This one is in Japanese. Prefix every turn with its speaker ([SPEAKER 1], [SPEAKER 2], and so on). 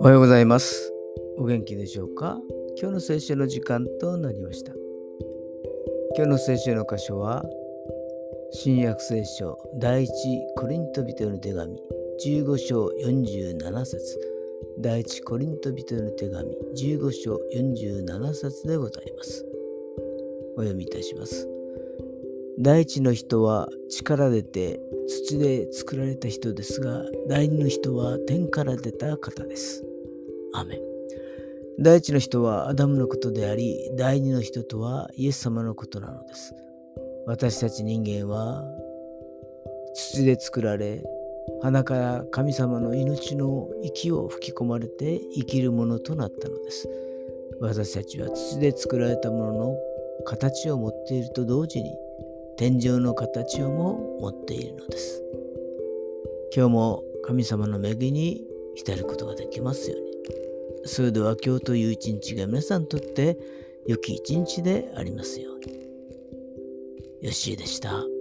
[SPEAKER 1] おはようございます。お元気でしょうか？今日の聖書の時間となりました。今日の聖書の箇所は、新約聖書第一コリント人への手紙15章47節第一コリント人への手紙15章47節でございます。お読みいたします。第一の人は力出て土で作られた人ですが、第二の人は天から出た方です。アメン第一の人はアダムのことであり、第二の人とはイエス様のことなのです。私たち人間は土で作られ、鼻から神様の命の息を吹き込まれて生きるものとなったのです。私たちは土で作られたものの形を持っていると同時に、天井の形をも持っているのです。今日も神様の恵みに浸ることができますように。それでは今日という一日が皆さんにとって良き一日でありますように。よしーでした。